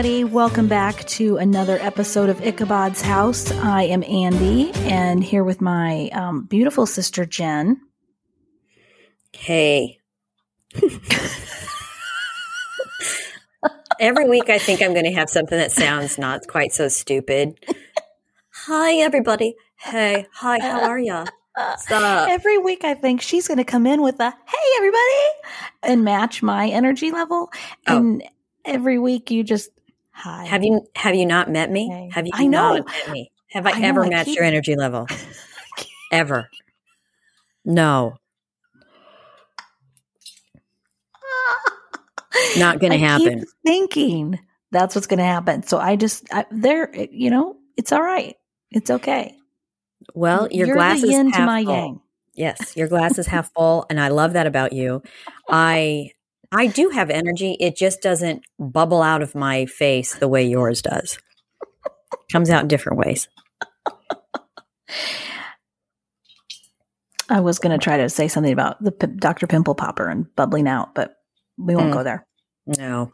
everybody. Welcome back to another episode of Ichabod's House. I am Andy, and here with my um, beautiful sister Jen. Hey. Every week, I think I'm going to have something that sounds not quite so stupid. Hi, everybody. Hey, hi, how are ya? Stop. Every week, I think she's going to come in with a "Hey, everybody," and match my energy level. Oh. And every week, you just hi. Have you have you not met me? Hey. Have you I know. not met me? Have I, I know, ever I matched your energy level? ever? No, not going to happen. thinking that's what's going to happen. So I just I, there, eh, you know, it's all right. It's okay. Well, your You're glass is half my full. yang. Yes, your glass is half full, and I love that about you. I I do have energy. It just doesn't bubble out of my face the way yours does. Comes out in different ways. I was going to try to say something about the P- Dr. Pimple Popper and bubbling out, but we won't Mm. go there. No.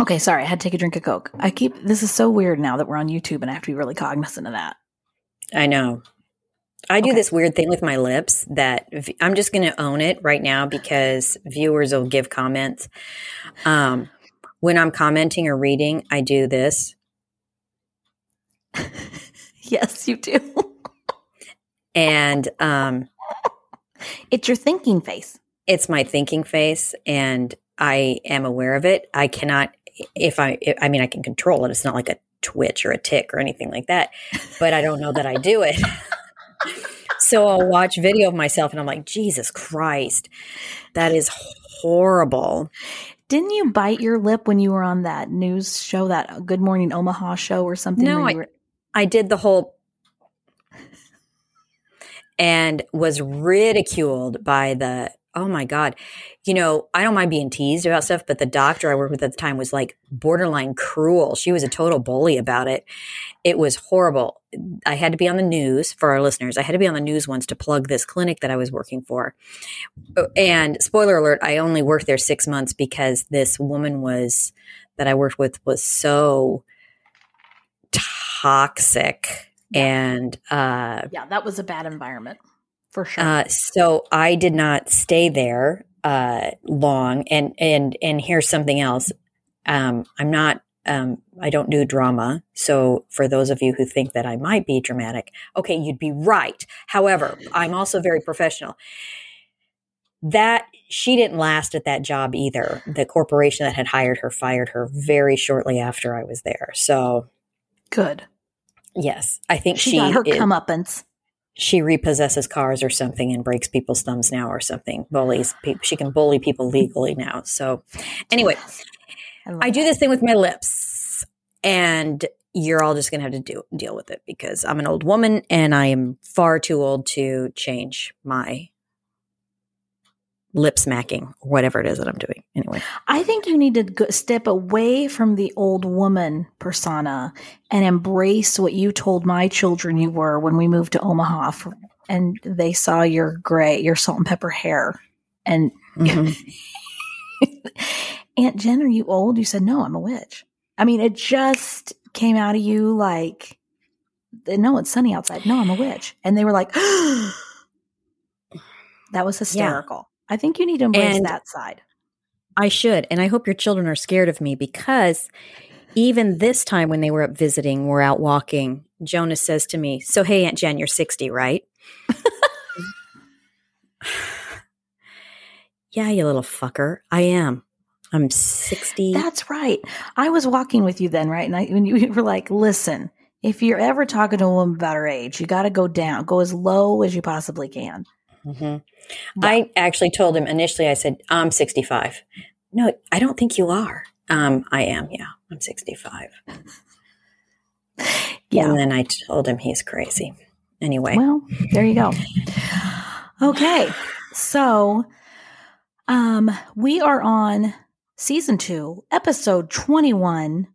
Okay, sorry. I had to take a drink of Coke. I keep this is so weird now that we're on YouTube and I have to be really cognizant of that. I know. I do Okay. this weird thing with my lips that v- I'm just going to own it right now because viewers will give comments. Um, when I'm commenting or reading, I do this. Yes, you do. And um, it's your thinking face. it's my thinking face and I am aware of it. I cannot, if I, I mean, I can control it. It's not like a twitch or a tick or anything like that, but I don't know that I do it. so I'll watch video of myself and I'm like, Jesus Christ, that is horrible. Didn't you bite your lip when you were on that news show, that Good Morning Omaha show or something? No, I- were- I did the whole and was ridiculed by the oh my god. You know i don't mind being teased about stuff but the doctor i worked with at the time was like borderline cruel. She was a total bully about it. It was horrible. I had to be on the news for our listeners. I had to be on the news once to plug this clinic that i was working for. And spoiler alert i only worked there six months because this woman was that i worked with was so toxic and uh yeah, that was a bad environment for sure. uh, so I did not stay there uh, long, and and and here's something else. Um, I'm not. Um, I don't do drama. So for those of you who think that I might be dramatic, okay, you'd be right. However, I'm also very professional. That she didn't last at that job either. The corporation that had hired her fired her very shortly after I was there. So Good. yes, I think She, she got her is- comeuppance. She repossesses cars or something and breaks people's thumbs now or something. Bullies. She can bully people legally now. So anyway, love I do this thing with my lips and you're all just going to have to do, deal with it because I'm an old woman and I am far too old to change my lip smacking or whatever it is that I'm doing. Anyway, I think you need to go, step away from the old woman persona and embrace what you told my children you were when we moved to Omaha for, and they saw your gray, your salt and pepper hair. And Mhm. Aunt Jen, are you old? You said, no, I'm a witch. I mean, it just came out of you like, no, it's sunny outside. No, I'm a witch. And they were like, that was hysterical. I think you need to embrace And- that side. I should. And I hope your children are scared of me because even this time when they were up visiting, we're out walking, Jonas says to me, So, hey, Aunt Jen, you're 60, right? yeah, you little fucker. I am. I'm 60. That's right. I was walking with you then, right? And I, when you were like, listen, if you're ever talking to a woman about her age, you got to go down, go as low as you possibly can. Mhm. I actually told him initially, I said, I'm 65. No, I don't think you are. Um, I am. Yeah, I'm 65. Yeah. And then I told him he's crazy. Anyway. Well, there you go. Okay. So, um, we are on season two, episode 21.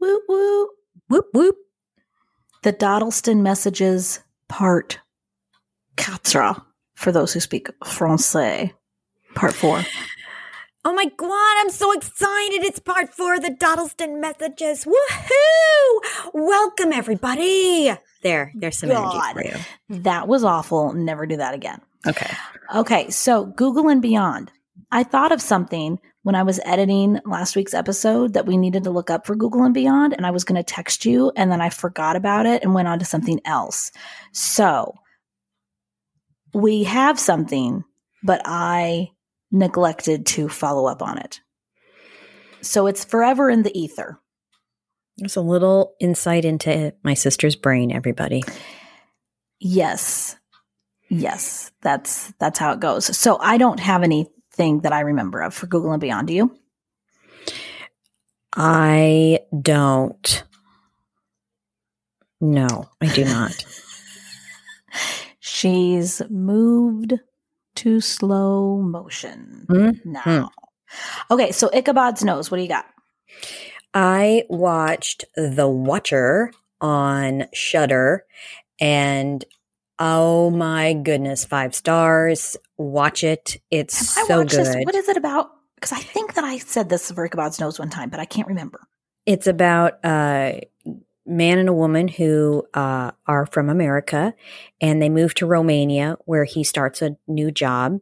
Woo woo. whoop, whoop. The Dodleston Messages Part Quatre, for those who speak Francais. Part four. Oh my God, I'm so excited. It's part four of the Dodleston messages. Woohoo! Welcome, everybody. There, there's some God. energy for you. That was awful. Never do that again. Okay. Okay, so Google and Beyond. I thought of something when I was editing last week's episode that we needed to look up for Google and Beyond, and I was going to text you, and then I forgot about it and went on to something else. So we have something, but I neglected to follow up on it. So it's forever in the ether. There's a little insight into my sister's brain, everybody. Yes. Yes, that's that's how it goes. So I don't have anything that I remember of for Google and Beyond. Do you? I don't. No, I do not. She's moved to slow motion Mhm. now. Okay, so Ichabod's nose. What do you got? I watched The Watcher on Shudder and oh my goodness, five stars. Watch it. It's Have I so watched good. this? What is it about? Because I think that I said this for Ichabod's nose one time, but I can't remember. It's about a man and a woman who uh, are from America and they move to Romania where he starts a new job.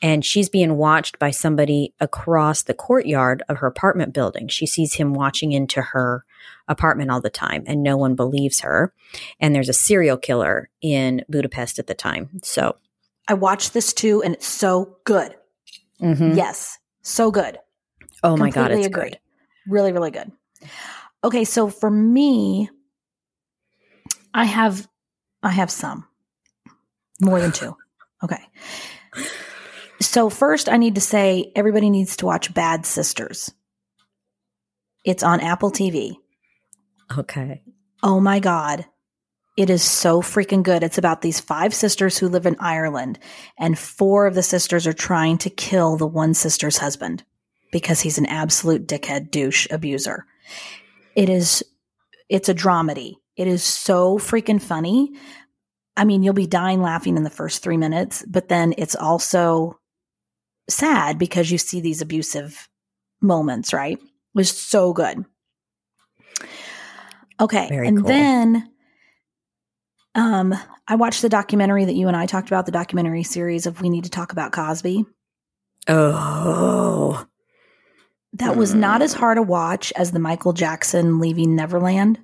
And she's being watched by somebody across the courtyard of her apartment building. She sees him watching into her apartment all the time and no one believes her. And there's a serial killer in Budapest at the time. So, I watched this too, and it's so good. mhm. Yes, so good. oh my God, it's agree. good. Really, really good. Okay, so for me, I have I have some. More than two. Okay. So first I need to say everybody needs to watch Bad Sisters. It's on Apple TV. Okay. Oh my God. It is so freaking good. It's about these five sisters who live in Ireland, and four of the sisters are trying to kill the one sister's husband because he's an absolute dickhead douche abuser. It is, it's a dramedy. It is so freaking funny. I mean, you'll be dying laughing in the first three minutes, but then it's also sad because you see these abusive moments, right? It was so good. Okay. Very and cool. then um I watched the documentary that you and I talked about, the documentary series of We Need to Talk About Cosby. Oh, That was not as hard a watch as the Michael Jackson Leaving Neverland.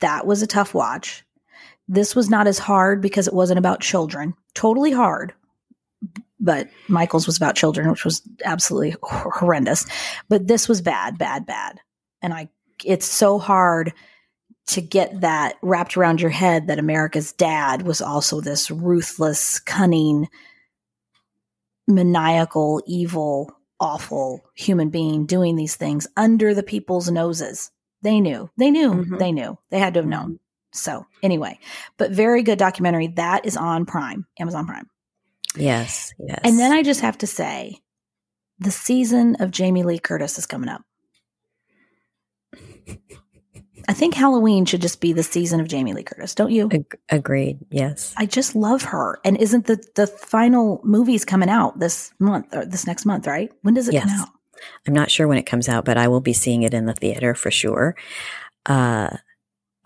That was a tough watch. This was not as hard because it wasn't about children. Totally hard. But Michael's was about children, which was absolutely horrendous. But this was bad, bad, bad. And I it's so hard to get that wrapped around your head that America's dad was also this ruthless, cunning, maniacal, evil, awful human being doing these things under the people's noses. They knew. They knew. Mhm. They knew. They had to have known. So, anyway, but very good documentary. That is on Prime, Amazon Prime. yes, yes. And then I just have to say the season of Jamie Lee Curtis is coming up. I think Halloween should just be the season of Jamie Lee Curtis, don't you? Ag- agreed. Yes. I just love her. And isn't the the final movies coming out this month or this next month, right? When does it come out? I'm not sure when it comes out, but I will be seeing it in the theater for sure. Uh,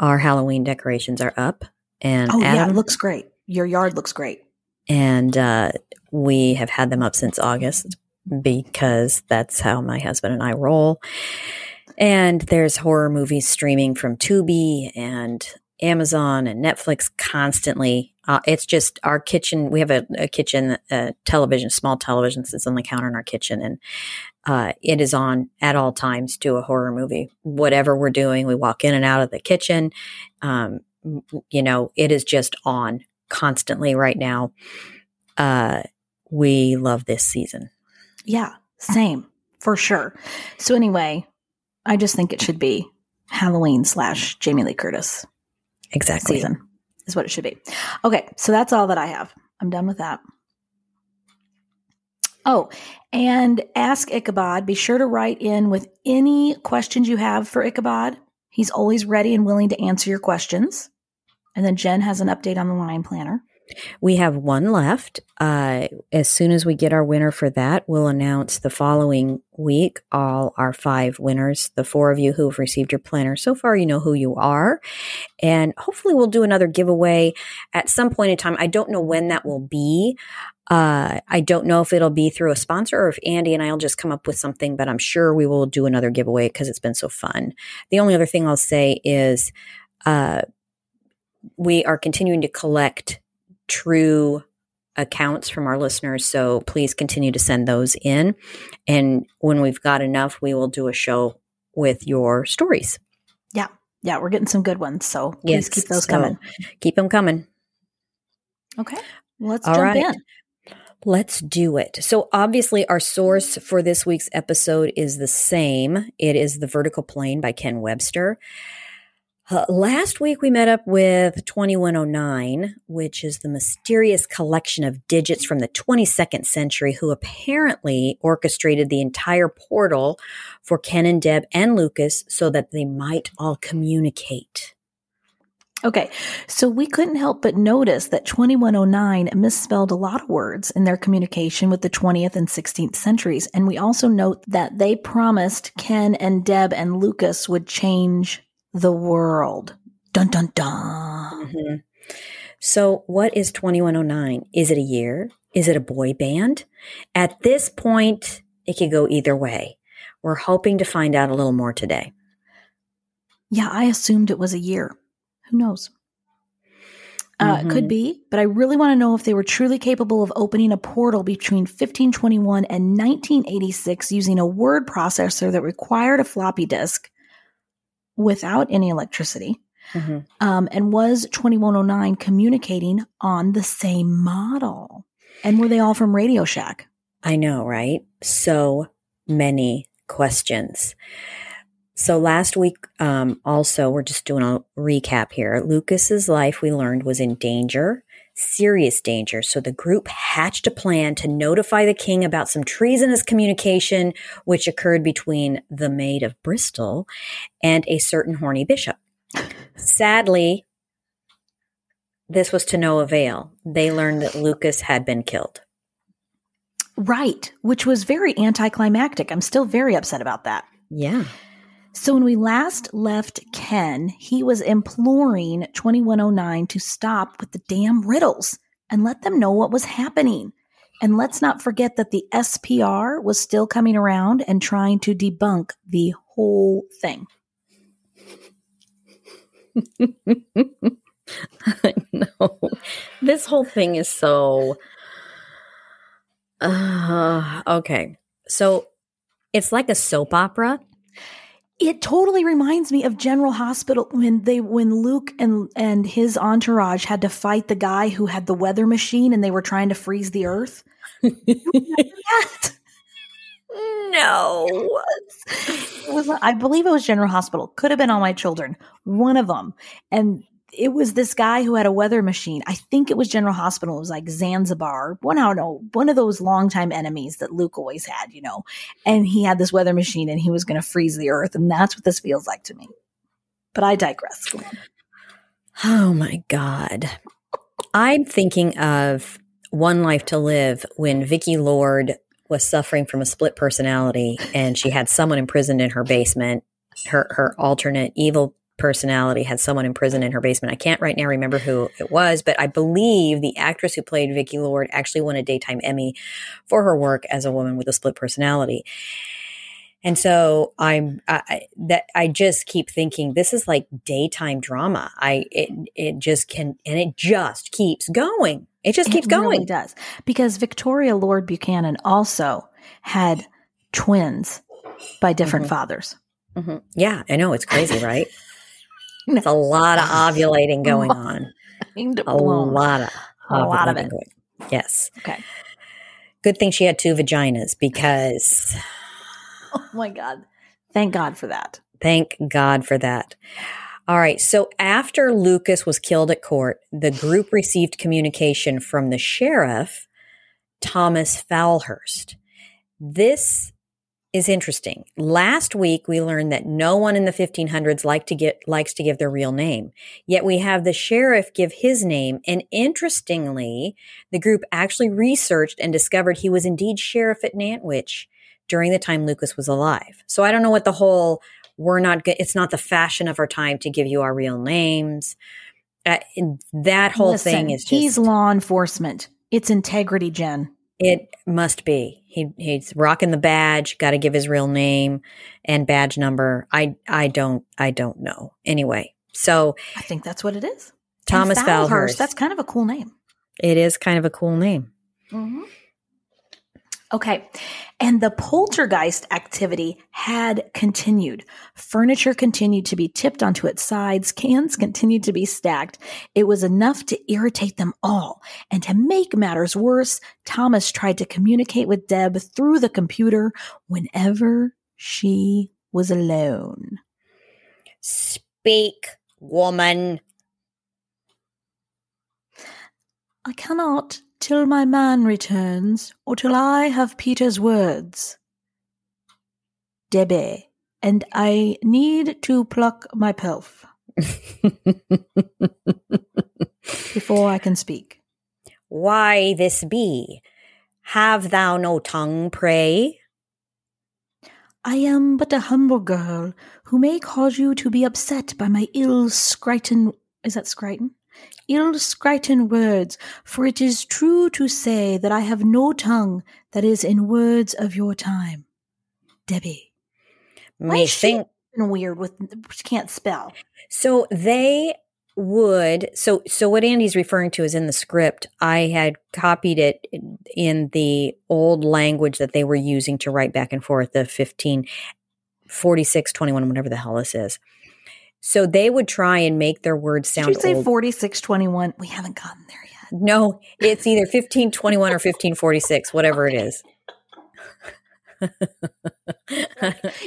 our Halloween decorations are up, and Oh yeah, it looks great. Your yard looks great. and uh, we have had them up since August because that's how my husband and I roll. And there's horror movies streaming from Tubi and Amazon and Netflix constantly. Uh, it's just our kitchen. We have a, a kitchen, a television, small television sits on the counter in our kitchen, and uh, it is on at all times to a horror movie. Whatever we're doing, we walk in and out of the kitchen. Um, you know, it is just on constantly right now. Uh, we love this season. Yeah, same for sure. So anyway, I just think it should be Halloween slash Jamie Lee Curtis Exactly. season is what it should be. Okay, so that's all that I have. I'm done with that. Oh, and ask Ichabod. Be sure to write in with any questions you have for Ichabod. He's always ready and willing to answer your questions. And then Jen has an update on the line planner. We have one left. Uh, as soon as we get our winner for that, we'll announce the following week all our five winners. The four of you who have received your planner so far, you know who you are. And hopefully, we'll do another giveaway at some point in time. I don't know when that will be. Uh, I don't know if it'll be through a sponsor or if Andy and I will just come up with something, but I'm sure we will do another giveaway because it's been so fun. The only other thing I'll say is uh, we are continuing to collect true accounts from our listeners. So please continue to send those in. And when we've got enough, we will do a show with your stories. Yeah. Yeah. We're getting some good ones. So please yes, keep those so coming. Keep them coming. Okay. Let's All jump right. in. Let's do it. So, obviously, our source for this week's episode is the same. It is The Vertical Plane by Ken Webster. Uh, last week, we met up with 2109, which is the mysterious collection of digits from the 22nd century who apparently orchestrated the entire portal for Ken and Deb and Lucas so that they might all communicate. Okay, so we couldn't help but notice that 2109 misspelled a lot of words in their communication with the 20th and 16th centuries. And we also note that they promised Ken and Deb and Lucas would change the world. Dun dun dun. Mm-hmm. So, what is 2109? Is it a year? Is it a boy band? At this point, it could go either way. We're hoping to find out a little more today. Yeah, I assumed it was a year. Who knows? Uh, mm-hmm. Could be, but I really want to know if they were truly capable of opening a portal between 1521 and 1986 using a word processor that required a floppy disk without any electricity. Mm-hmm. Um, and was 2109 communicating on the same model? And were they all from Radio Shack? I know, right? So many questions. So last week, um, also, we're just doing a recap here. Lucas's life, we learned, was in danger, serious danger. So the group hatched a plan to notify the king about some treasonous communication which occurred between the maid of Bristol and a certain horny bishop. Sadly, this was to no avail. They learned that Lucas had been killed. Right, which was very anticlimactic. I'm still very upset about that. Yeah. So when we last left Ken, he was imploring 2109 to stop with the damn riddles and let them know what was happening. And let's not forget that the SPR was still coming around and trying to debunk the whole thing. I know. This whole thing is so. Uh, okay. So it's like a soap opera it totally reminds me of General Hospital when they when Luke and and his entourage had to fight the guy who had the weather machine and they were trying to freeze the earth. no. It was I believe it was General Hospital. Could have been all my children. One of them. And it was this guy who had a weather machine. I think it was General Hospital. It was like Zanzibar. One, I don't know, one of those longtime enemies that Luke always had, you know. And he had this weather machine and he was going to freeze the earth. And that's what this feels like to me. But I digress. Oh my God. I'm thinking of One Life to Live when Viki Lord was suffering from a split personality and she had someone imprisoned in her basement, her, her alternate evil personality had someone in prison in her basement. I can't right now remember who it was, but I believe the actress who played Viki Lord actually won a daytime Emmy for her work as a woman with a split personality. And so I'm I, that I just keep thinking this is like daytime drama. I it it just can and it just keeps going. It just keeps it going. Really does because Victoria Lord Buchanan also had twins by different mm-hmm. fathers. Mm-hmm. Yeah, I know it's crazy, right? It's a lot of ovulating going on. A lot of a lot of it. Going. Yes. Okay. Good thing she had two vaginas because. Oh my God! Thank God for that. Thank God for that. All right. So after Lucas was killed at court, the group received communication from the sheriff, Thomas Fowlhurst. This is interesting. Last week we learned that no one in the 1500s like to get likes to give their real name. Yet we have the sheriff give his name and interestingly, the group actually researched and discovered he was indeed sheriff at Nantwich during the time Lucas was alive. So I don't know what the whole we're not it's not the fashion of our time to give you our real names. Uh, that whole Listen, thing is just, he's law enforcement. It's integrity, Jen. It must be. He he's rocking the badge. Got to give his real name and badge number. I I don't I don't know. Anyway, so I think that's what it is. Thomas Falhurst. That's kind of a cool name. It is kind of a cool name. Mm-hmm. Okay. And the poltergeist activity had continued. Furniture continued to be tipped onto its sides. Cans continued to be stacked. It was enough to irritate them all. And to make matters worse, Thomas tried to communicate with Deb through the computer whenever she was alone. Speak, woman. I cannot till my man returns, or till I have Peter's words. Debe, and I need to pluck my pelf before I can speak. Why this be? Have thou no tongue, pray? I am but a humble girl who may cause you to be upset by my ill Skriton. Is that Skriton? Ill Skriton words, for it is true to say that I have no tongue that is in words of your time. Debbie. Me think weird with can't spell. So they would so so what Andy's referring to is in the script. I had copied it in the old language that they were using to write back and forth the 15 46 21 whatever the hell this is. So they would try and make their words sound Did you say 4621? We haven't gotten there yet. No, it's either 1521 or 1546, whatever it is.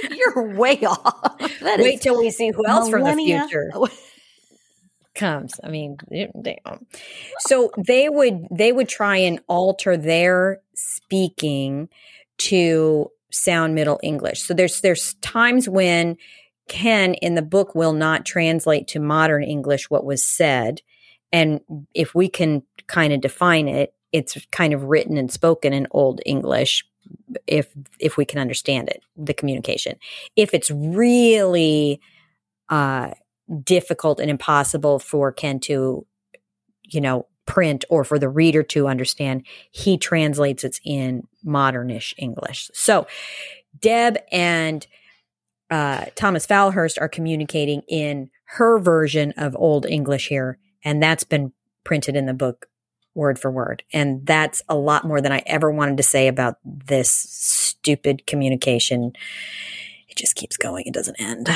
You're way off. That Wait till we see who else millennia. from the future comes. I mean, damn. Um, so they would they would try and alter their speaking to sound Middle English. So there's there's times when Ken in the book will not translate to modern English what was said. And if we can kind of define it, it's kind of written and spoken in old English if if we can understand it, the communication. If it's really uh difficult and impossible for Ken to, you know, print or for the reader to understand, he translates it in modernish English. So Deb and uh, Thomas Falhurst are communicating in her version of Old English here, and that's been printed in the book word for word. And that's a lot more than I ever wanted to say about this stupid communication. It just keeps going, it doesn't end.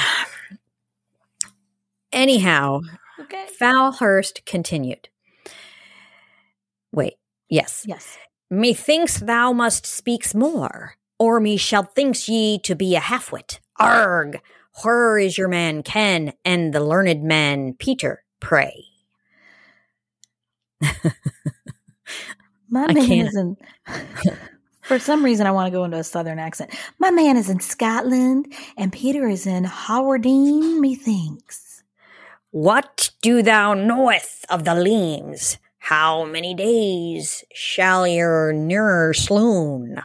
Anyhow, okay. Falhurst continued. Wait, yes. Yes. Methinks thou must speaks more, or me shall thinks ye to be a half-wit. Arg! is your man Ken and the learned man Peter, pray? My I man can't. is in. For some reason, I want to go into a southern accent. My man is in Scotland, and Peter is in Hawarden, methinks. What do thou knoweth of the leams? How many days shall your nearer sloon?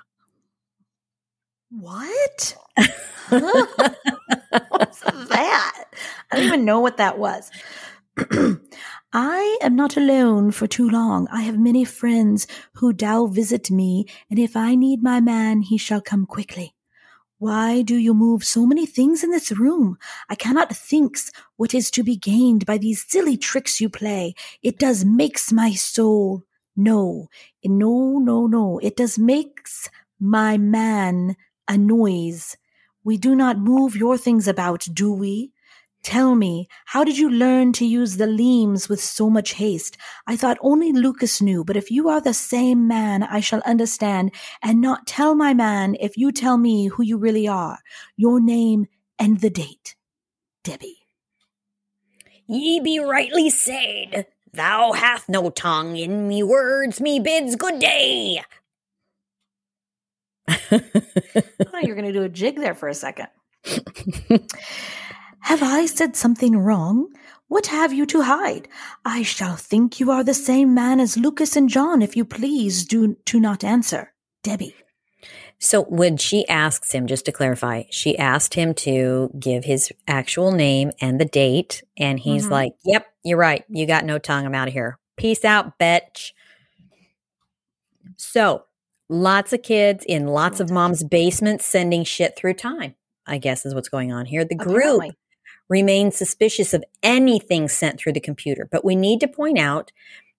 What? What's that? I don't even know what that was. I am not alone for too long. I have many friends who do visit me, and if I need my man, he shall come quickly. Why do you move so many things in this room? I cannot think what is to be gained by these silly tricks you play. It does makes my soul. No, no, no, no. It does makes my man a noise. We do not move your things about, do we? Tell me, how did you learn to use the leams with so much haste? I thought only Lucas knew, but if you are the same man, I shall understand and not tell my man if you tell me who you really are, your name and the date. Debbie. Ye be rightly said. Thou hath no tongue in me words, me bids good day. Oh, you're going to do a jig there for a second. have I said something wrong? What have you to hide? I shall think you are the same man as Lucas and John, if you please do to not answer. Debbie. So when she asks him, just to clarify, she asked him to give his actual name and the date. And he's mm-hmm. like, Yep, you're right. You got no tongue. I'm out of here. Peace out, bitch. So lots of kids in lots of mom's basements sending shit through time, I guess is what's going on here. The oh, group Apparently. remains suspicious of anything sent through the computer. But we need to point out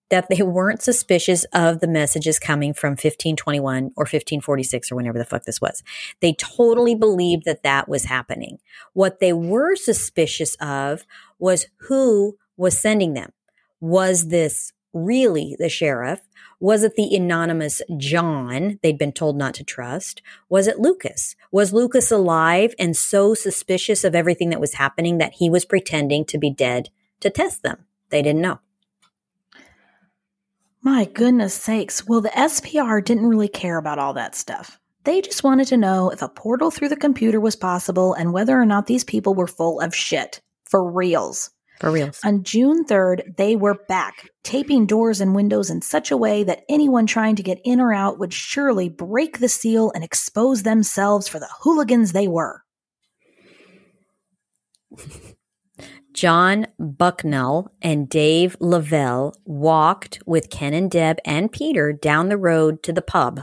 that they weren't suspicious of the messages coming from 1521 or 1546 or whenever the fuck this was. They totally believed that that was happening. What they were suspicious of was who was sending them. Was this really the sheriff? Was it the anonymous John they'd been told not to trust? Was it Lucas? Was Lucas alive and so suspicious of everything that was happening that he was pretending to be dead to test them? They didn't know. My goodness sakes. Well, the SPR didn't really care about all that stuff. They just wanted to know if a portal through the computer was possible and whether or not these people were full of shit. For reals. For reals. On June 3rd, they were back, taping doors and windows in such a way that anyone trying to get in or out would surely break the seal and expose themselves for the hooligans they were. John Bucknell and Dave Lavelle walked with Ken and Deb and Peter down the road to the pub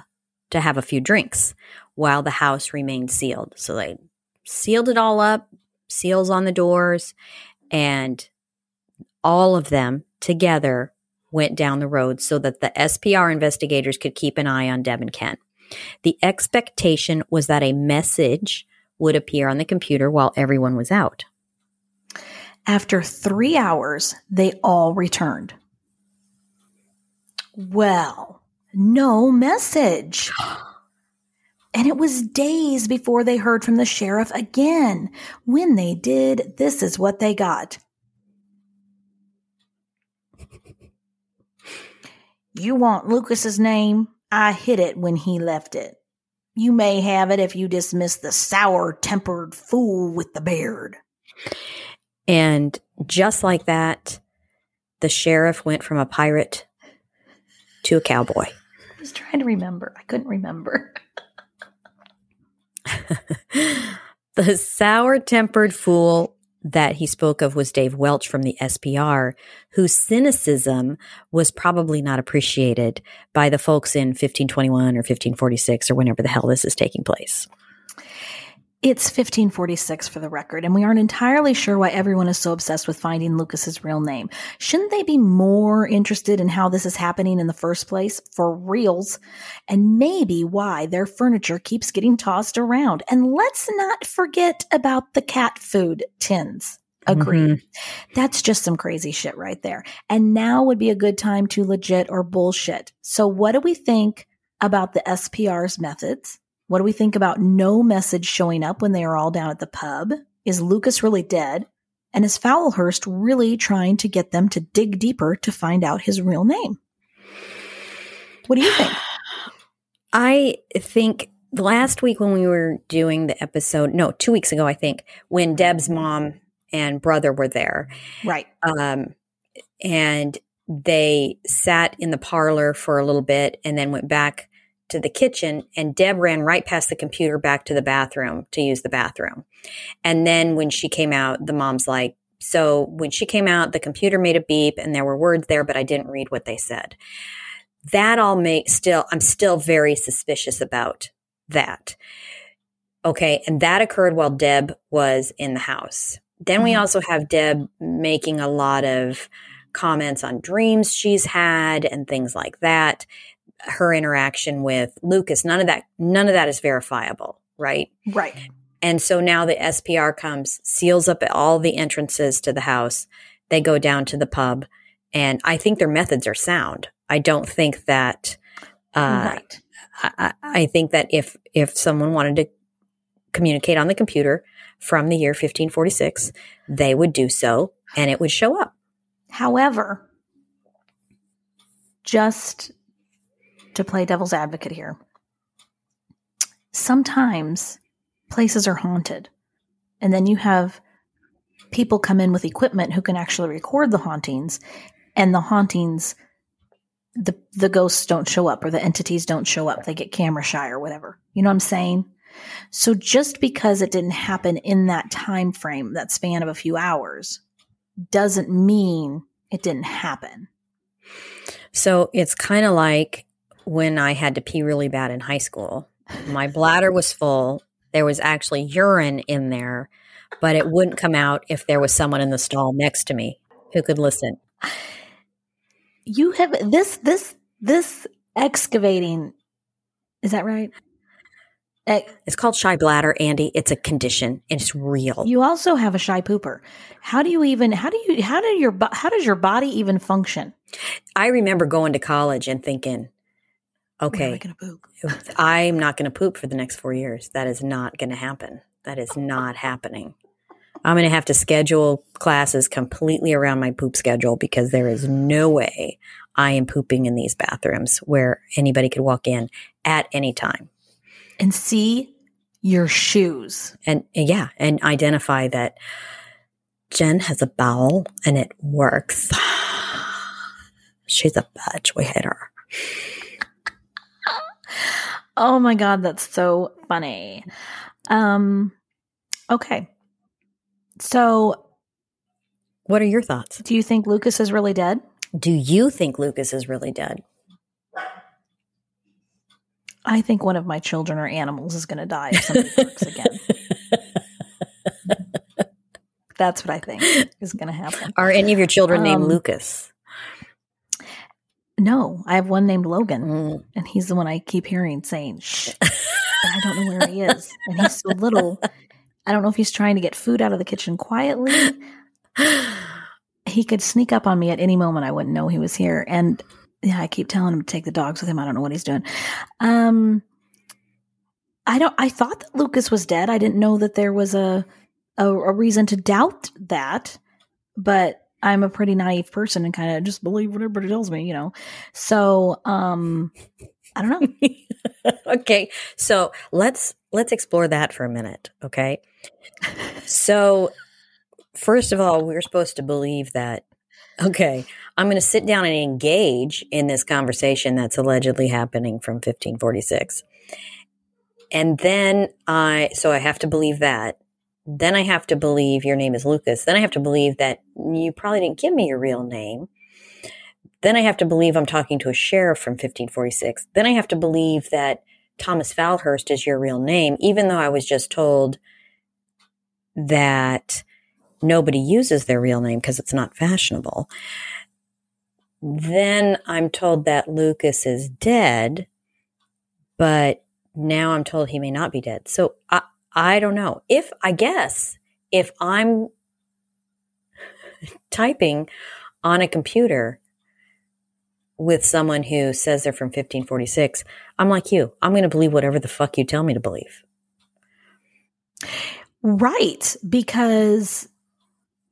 to have a few drinks while the house remained sealed. So they sealed it all up, seals on the doors, and all of them together went down the road so that the SPR investigators could keep an eye on Deb and Ken. The expectation was that a message would appear on the computer while everyone was out. After three hours, they all returned. Well, no message. And it was days before they heard from the sheriff again. When they did, this is what they got. You want Lucas's name? I hid it when he left it. You may have it if you dismiss the sour tempered fool with the beard. And just like that, the sheriff went from a pirate to a cowboy. I was trying to remember. I couldn't remember. the sour tempered fool that he spoke of was Dave Welch from the SPR, whose cynicism was probably not appreciated by the folks in 1521 or 1546 or whenever the hell this is taking place. It's 1546 for the record, and we aren't entirely sure why everyone is so obsessed with finding Lucas's real name. Shouldn't they be more interested in how this is happening in the first place for reals? And maybe why their furniture keeps getting tossed around. And let's not forget about the cat food tins. Agreed. Mm-hmm. That's just some crazy shit right there. And now would be a good time to legit or bullshit. So what do we think about the SPR's methods? What do we think about no message showing up when they are all down at the pub? Is Lucas really dead? And is Foulhurst really trying to get them to dig deeper to find out his real name? What do you think? I think last week when we were doing the episode, no, two weeks ago, I think, when Deb's mom and brother were there. Right. Um, and they sat in the parlor for a little bit and then went back to the kitchen and Deb ran right past the computer back to the bathroom to use the bathroom. And then when she came out, the mom's like, so when she came out, the computer made a beep and there were words there, but I didn't read what they said. That all makes still, I'm still very suspicious about that. Okay. And that occurred while Deb was in the house. Then we mm-hmm. also have Deb making a lot of comments on dreams she's had and things like that her interaction with Lucas, none of that, none of that is verifiable, right? Right. And so now the SPR comes, seals up all the entrances to the house. They go down to the pub, and I think their methods are sound. I don't think that. Uh, right. I, I think that if if someone wanted to communicate on the computer from the year 1546, they would do so, and it would show up. However, just to play devil's advocate here. sometimes places are haunted. And then you have people come in with equipment who can actually record the hauntings and the hauntings the the ghosts don't show up or the entities don't show up. They get camera shy or whatever. You know what I'm saying? So just because it didn't happen in that time frame, that span of a few hours, doesn't mean it didn't happen. So it's kind of like when I had to pee really bad in high school. My bladder was full. There was actually urine in there, but it wouldn't come out if there was someone in the stall next to me who could listen. You have this this this excavating is that right? It's called shy bladder, Andy. It's a condition. And it's real. You also have a shy pooper. How do you even? How do you? How do your? How does your body even function? I remember going to college and thinking, okay, I'm not going to poop for the next four years. That is not going to happen. That is not happening. I'm going to have to schedule classes completely around my poop schedule because there is no way I am pooping in these bathrooms where anybody could walk in at any time and see your shoes. And yeah, and identify that Jen has a bowel and it works. She's a bitch. We hate her. Oh my god, that's so funny. Um okay. So what are your thoughts? Do you think Lucas is really dead? Do you think Lucas is really dead? I think one of my children or animals is going to die if somebody barks again. That's what I think is going to happen. Are any of your children um, named Lucas? No, I have one named Logan, mm. and he's the one I keep hearing saying "shh," but I don't know where he is, and he's so little. I don't know if he's trying to get food out of the kitchen quietly. He could sneak up on me at any moment. I wouldn't know he was here, and yeah, I keep telling him to take the dogs with him. I don't know what he's doing. Um, I don't. I thought that Lucas was dead. I didn't know that there was a, a, a reason to doubt that. But I'm a pretty naive person and kind of just believe what everybody tells me, you know. So, um, I don't know. okay, so let's let's explore that for a minute. Okay, so first of all, we're supposed to believe that. Okay, I'm going to sit down and engage in this conversation that's allegedly happening from 1546. And then I, so I have to believe that. Then I have to believe your name is Lucas. Then I have to believe that you probably didn't give me your real name. Then I have to believe I'm talking to a sheriff from 1546. Then I have to believe that Thomas Falhurst is your real name, even though I was just told that nobody uses their real name because it's not fashionable. Then I'm told that Lucas is dead, but now I'm told he may not be dead. So I, I don't know. If I guess if I'm typing on a computer with someone who says they're from 1546, I'm like you. I'm going to believe whatever the fuck you tell me to believe. Right. Because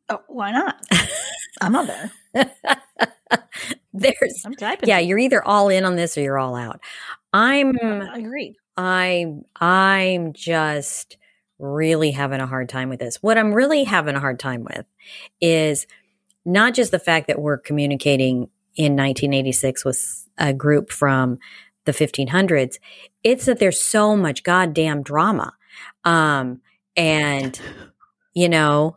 oh, why not? I'm on there. There's I'm typing. Yeah, you're either all in on this or you're all out. I'm I agree. I I'm just really having a hard time with this. What I'm really having a hard time with is not just the fact that we're communicating in 1986 with a group from the 1500s, it's that there's so much goddamn drama. Um and you know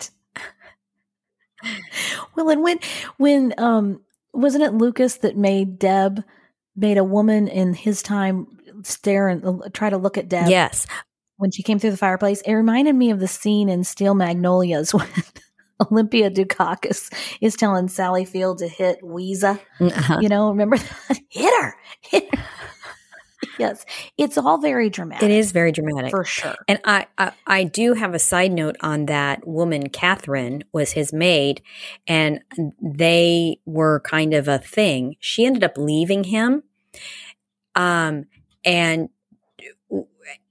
well, and when when um wasn't it Lucas that made Deb made a woman in his time stare and uh, try to look at Deb? Yes. When she came through the fireplace, it reminded me of the scene in Steel Magnolias when Olympia Dukakis is telling Sally Field to hit Ouiser. Uh-huh. You know, remember that? hit her, hit her yes, it's all very dramatic. It is very dramatic for sure. And I, I, I do have a side note on that woman. Catherine was his maid, and they were kind of a thing. She ended up leaving him, um, and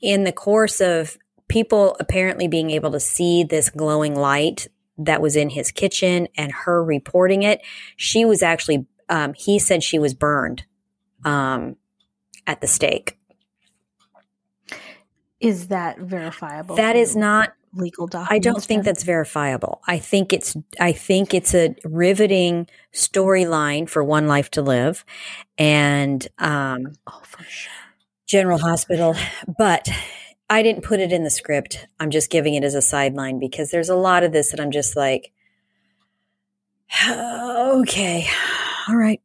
in the course of people apparently being able to see this glowing light that was in his kitchen and her reporting it, she was actually. Um, he said she was burned. Um, at the stake. Is that verifiable? That is not legal documents. I don't think that's verifiable. I think it's I think it's a riveting storyline for One Life to Live and um Oh, for sure. General Hospital, but I didn't put it in the script. I'm just giving it as a sideline because there's a lot of this that I'm just like okay. All right.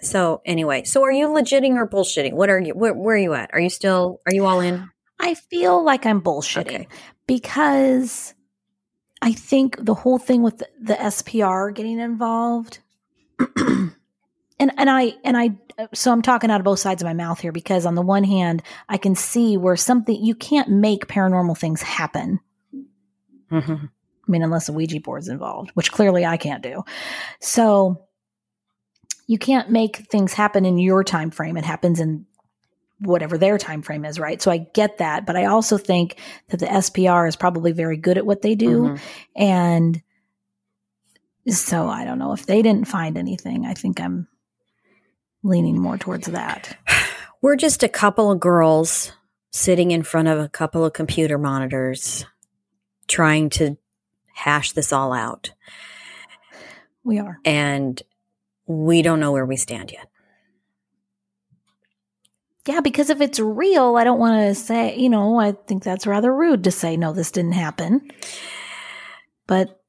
So anyway, so are you legitting or bullshitting? What are you where, where are you at? Are you still are you all in? I feel like I'm bullshitting Okay. because I think the whole thing with the, the SPR getting involved, and and I and I so I'm talking out of both sides of my mouth here because on the one hand I can see where something you can't make paranormal things happen. Mhm. I mean, unless a Ouija board's involved, which clearly I can't do. So you can't make things happen in your time frame. It happens in whatever their time frame is, right? So I get that, but I also think that the SPR is probably very good at what they do, Mhm. and so I don't know if they didn't find anything. I think I'm leaning more towards that. We're just a couple of girls sitting in front of a couple of computer monitors trying to hash this all out. We are. And we don't know where we stand yet. Yeah, because if it's real, I don't want to say, you know, I think that's rather rude to say, no, this didn't happen. But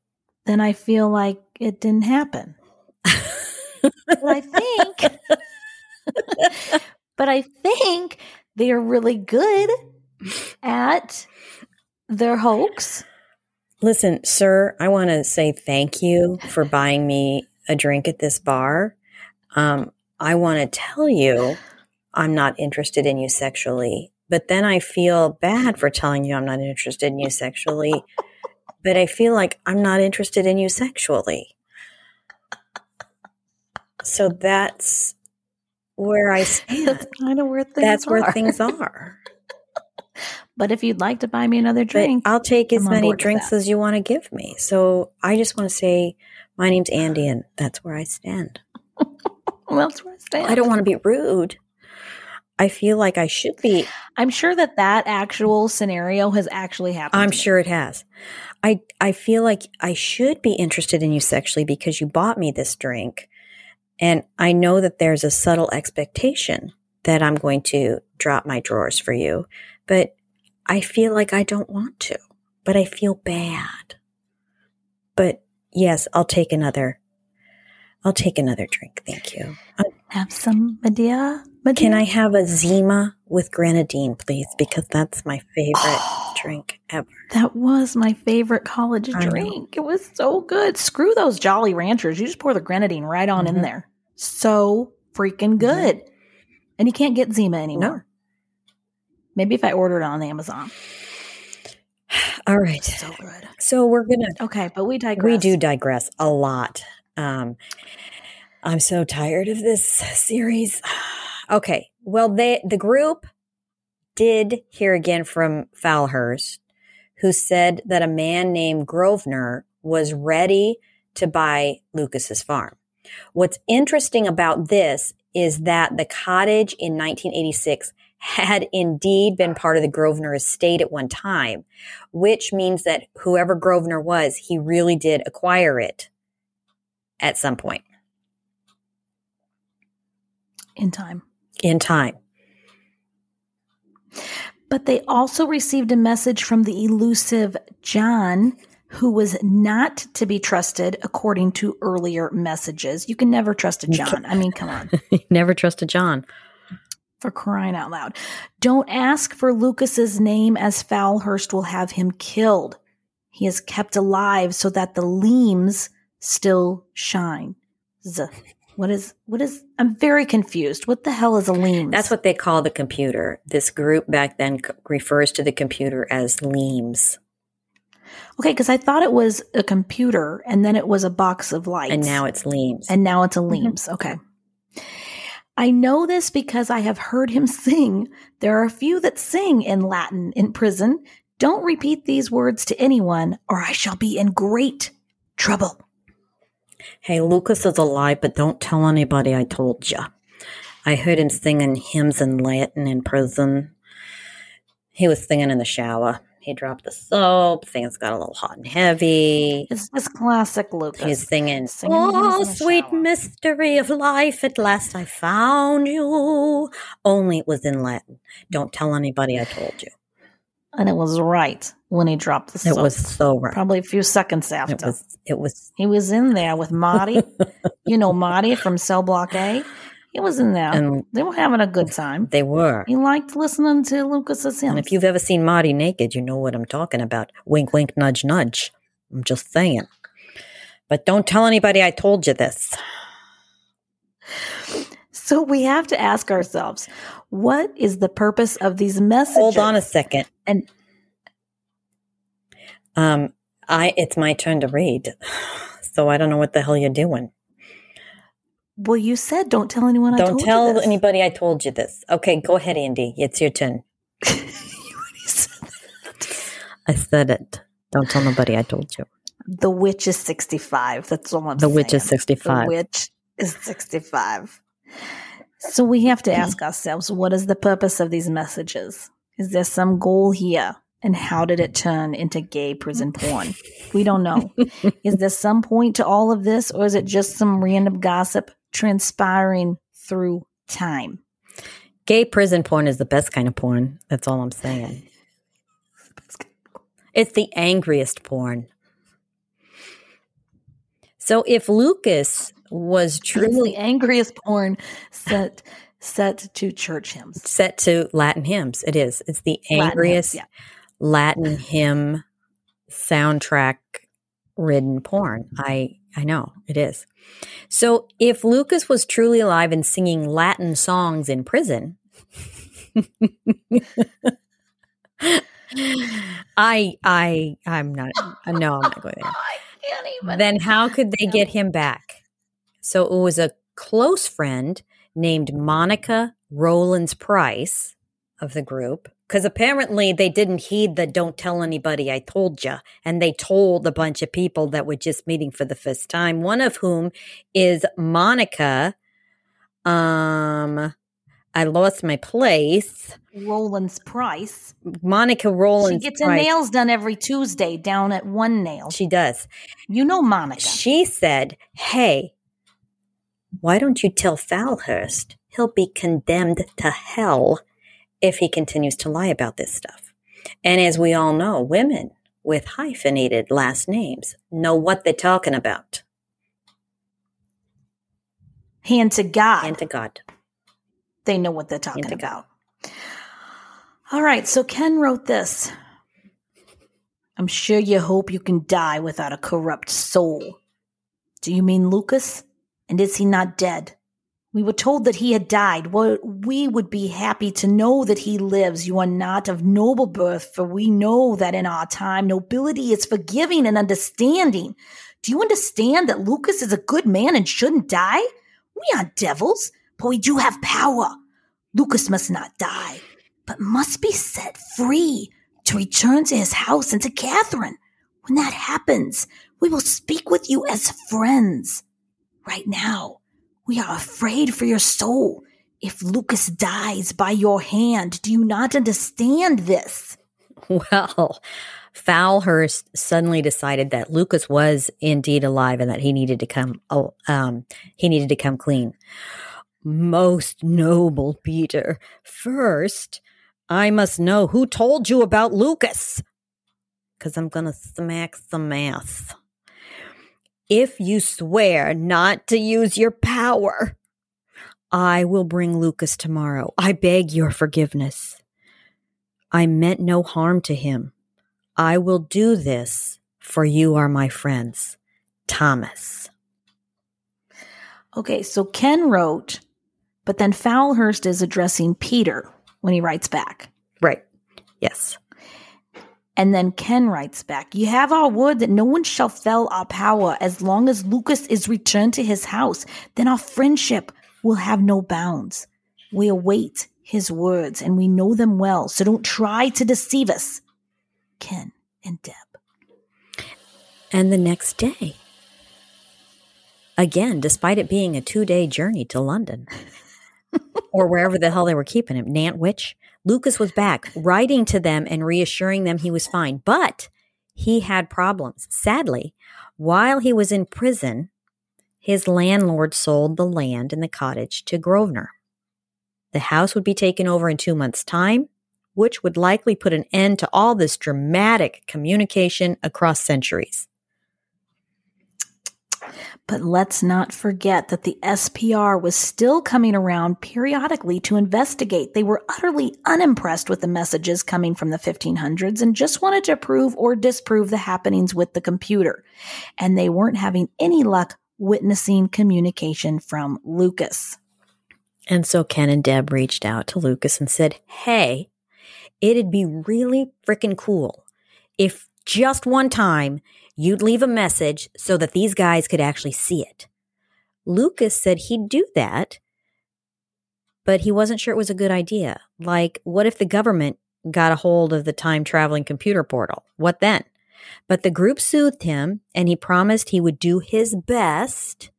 then I feel like it didn't happen. But I think, but I think they are really good at their hoax. Listen, sir, I want to say thank you for buying me a drink at this bar. Um, I want to tell you I'm not interested in you sexually, but then I feel bad for telling you I'm not interested in you sexually, but I feel like I'm not interested in you sexually. So that's where I stand. That's kind of where things That's where are. things are. But if you'd like to buy me another But drink, I'll take as many drinks as you want to give me. So I just want to say, my name's Andy, and that's where I stand. well, that's where I stand. I don't want to be rude. I feel like I should be. I'm sure that that actual scenario has actually happened. I'm sure it has. I I feel like I should be interested in you sexually because you bought me this drink, and I know that there's a subtle expectation that I'm going to drop my drawers for you, but I feel like I don't want to. But I feel bad. But yes, I'll take another. I'll take another drink. Thank you. Uh, have some Medea. Medea? Can I have a Zima with grenadine, please? Because that's my favorite drink ever. That was my favorite college I know. drink. It was so good. Screw those Jolly Ranchers. You just pour the grenadine right on in Mhm. there. So freaking good. And you can't get Zima anymore. Maybe if I order it on Amazon. All right. So good. So we're gonna Okay, but we digress. we do digress a lot. Um, I'm so tired of this series. Okay. Well, they the group did hear again from Falhurst, who said that a man named Grosvenor was ready to buy Lucas's farm. What's interesting about this is that the cottage in 1986 had indeed been part of the Grosvenor estate at one time, which means that whoever Grosvenor was, he really did acquire it at some point in time. in time. But they also received a message from the elusive John, who was not to be trusted according to earlier messages. You can never trust a John. I mean, come on. Never trust a John. for crying out loud. Don't ask for Lucas's name as Falhurst will have him killed. He is kept alive so that the leams still shine. Z. What is what is I'm very confused. What the hell is a leams? That's what they call the computer. This group back then c- refers to the computer as leams. Okay, because I thought it was a computer and then it was a box of lights. And now it's leams. And now it's a mm-hmm. Leames. Okay. I know this because I have heard him sing. There are a few that sing in Latin in prison. Don't repeat these words to anyone, or I shall be in great trouble. hey, Lucas is alive, but don't tell anybody I told you. I heard him singing hymns in Latin in prison. He was singing in the shower. He dropped the soap. Things got a little hot and heavy. It's this classic Lucas. He's singing, Singing Oh, sweet shower." mystery of life, at last I found you. Only it was in Latin. Don't tell anybody I told you. and it was right when he dropped the soap. It was so right. probably a few seconds after. It was, it was, he was in there with Marty. you know Marty from Cell Block A. He was in there. and they were having a good time. they were. He liked listening to Lucas's hymns. And if you've ever seen Marty naked, you know what I'm talking about. Wink, wink, nudge, nudge. I'm just saying. But don't tell anybody I told you this. so we have to ask ourselves, what is the purpose of these messages? Hold on a second. And Um, I it's my turn to read, so I don't know what the hell you're doing. Well, you said don't tell anyone. Don't told tell anybody I told you this. Okay, go ahead, Andy. It's your turn. You already said that. I said it. Don't tell nobody I told you. The witch is sixty-five. That's all I'm The saying. witch is sixty-five. The witch is sixty-five. So we have to ask ourselves, what is the purpose of these messages? Is there some goal here? And how did it turn into gay prison porn? We don't know. is there some point to all of this, or is it just some random gossip transpiring through time? Gay prison porn is the best kind of porn. That's all I'm saying. It's the angriest porn. So if Lucas was truly angriest porn set set to church hymns. set to Latin hymns, it is. It's the Latin hymns, angriest yeah. Latin hymn soundtrack ridden porn. I I know it is. So if Lucas was truly alive and singing Latin songs in prison, I I I'm not no I'm not going there. I can't even. Then how could they get him back? So it was a close friend named Monica Rollins Price of the group because apparently they didn't heed the don't tell anybody I told you and they told a bunch of people that were just meeting for the first time one of whom is Monica um I lost my place Roland's Price. Monica She Rollins gets her Price. nails done every Tuesday down at One Nail. she does You know Monica. She said, Hey, why don't you tell Falhurst he'll be condemned to hell if he continues to lie about this stuff? And as we all know, women with hyphenated last names know what they're talking about. Hand to God. And to God. they know what they're talking Hand about. All right, so Ken wrote this. I'm sure you hope you can die without a corrupt soul. Do you mean Lucas? And is he not dead? We were told that he had died. Well, we would be happy to know that he lives. You are not of noble birth, for we know that in our time nobility is forgiving and understanding. Do you understand that Lucas is a good man and shouldn't die? We aren't devils, but we do have power. Lucas must not die, but must be set free to return to his house and to Catherine. When that happens, we will speak with you as friends. Right now, we are afraid for your soul. If Lucas dies by your hand, do you not understand this? Well, Falhurst suddenly decided that Lucas was indeed alive and that he needed to come oh, um, he needed to come clean. Most noble Peter, first I must know who told you about Lucas. Cause I'm gonna smack some ass. If you swear not to use your power, I will bring Lucas tomorrow. I beg your forgiveness. I meant no harm to him. I will do this, for you are my friends. Thomas. Okay, so Ken wrote, but then Fowlhurst is addressing Peter when he writes back. Right. Yes. And then Ken writes back, You have our word that no one shall fell our power as long as Lucas is returned to his house. Then our friendship will have no bounds. We await his words and we know them well, so don't try to deceive us. Ken and Deb. And the next day, again, despite it being a two day journey to London, or wherever the hell they were keeping him, Nantwich. Lucas was back, writing to them and reassuring them he was fine. But he had problems. Sadly, while he was in prison, his landlord sold the land and the cottage to Grosvenor. The house would be taken over in two months' time, which would likely put an end to all this dramatic communication across centuries. But let's not forget that the SPR was still coming around periodically to investigate. They were utterly unimpressed with the messages coming from the 1500s and just wanted to prove or disprove the happenings with the computer. And they weren't having any luck witnessing communication from Lucas. And so Ken and Deb reached out to Lucas and said, Hey, it'd be really freaking cool if just one time you'd leave a message so that these guys could actually see it. Lucas said he'd do that, but he wasn't sure it was a good idea. Like, what if the government got a hold of the time traveling computer portal? What then? But the group soothed him and he promised he would do his best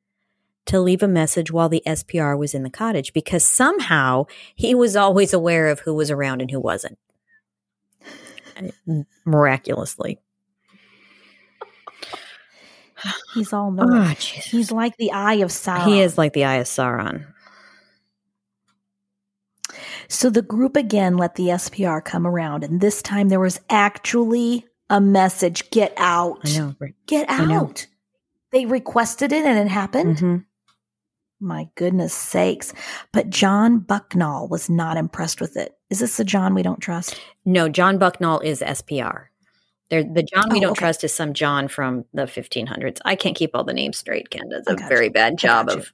to leave a message while the SPR was in the cottage because somehow he was always aware of who was around and who wasn't. Miraculously. He's all knowing. Oh, He's like the eye of Sauron. He is like the eye of Sauron. So the group again let the SPR come around, and this time there was actually a message get out. Know. Get out. They requested it and it happened. Mm-hmm. My goodness sakes. But John Bucknall was not impressed with it. Is this the John we don't trust? No, John Bucknall is SPR. They're, the John we oh, don't okay. trust is some John from the 1500s. I can't keep all the names straight. Ken does a very you. bad job of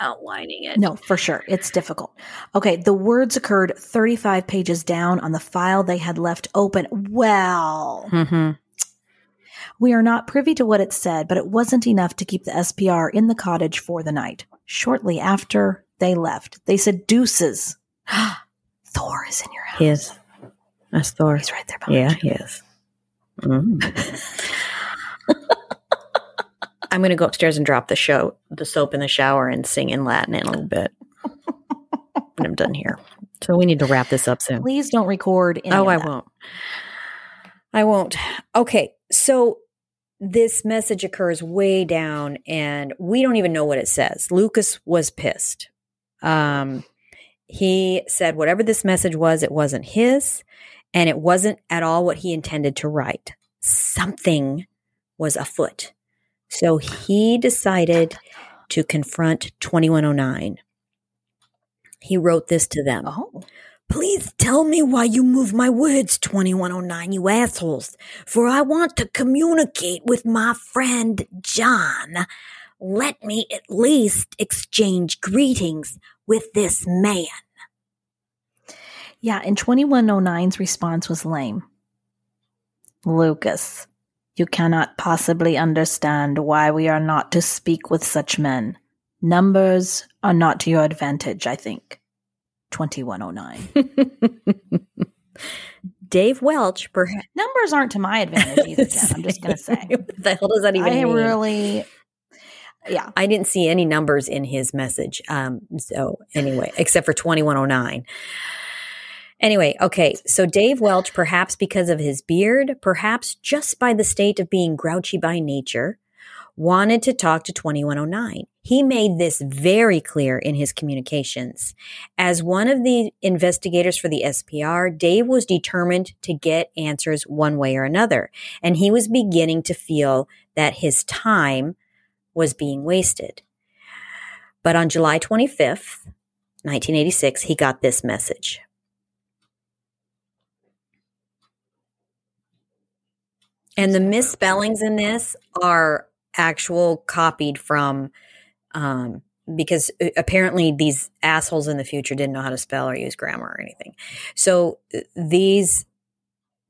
outlining it. No, for sure. It's difficult. Okay, the words occurred 35 pages down on the file they had left open. Well, mm-hmm. we are not privy to what it said, but it wasn't enough to keep the SPR in the cottage for the night. Shortly after they left, they said, Deuces. Thor is in your house. He is. That's Thor. He's right there. Yeah, you. he is. Mm. I'm going to go upstairs and drop the show, the soap in the shower, and sing in Latin in a little bit. when I'm done here. So we need to wrap this up soon. Please don't record. oh, I won't. I won't. Okay, so this message occurs way down, and we don't even know what it says. Lucas was pissed. Um, he said whatever this message was, it wasn't his and it wasn't at all what he intended to write. Something was afoot. So he decided to confront 2109. He wrote this to them. Oh. Please tell me why you move my words, 2109, you assholes, for I want to communicate with my friend John. Let me at least exchange greetings with this man. Yeah, and 2109's response was lame. Lucas, you cannot possibly understand why we are not to speak with such men. Numbers are not to your advantage, I think. 2109. Dave Welch, perhaps. Numbers aren't to my advantage either, Jen, I'm just going to say. what the hell does that even I mean? really, yeah. I didn't see any numbers in his message. Um, so, anyway, except for 2109. Anyway, okay, so Dave Welch, perhaps because of his beard, perhaps just by the state of being grouchy by nature, wanted to talk to 2109. He made this very clear in his communications. As one of the investigators for the SPR, Dave was determined to get answers one way or another, and he was beginning to feel that his time was being wasted. But on July 25th, 1986, he got this message. And the misspellings in this are actual copied from, um, because uh, apparently these assholes in the future didn't know how to spell or use grammar or anything. So uh, these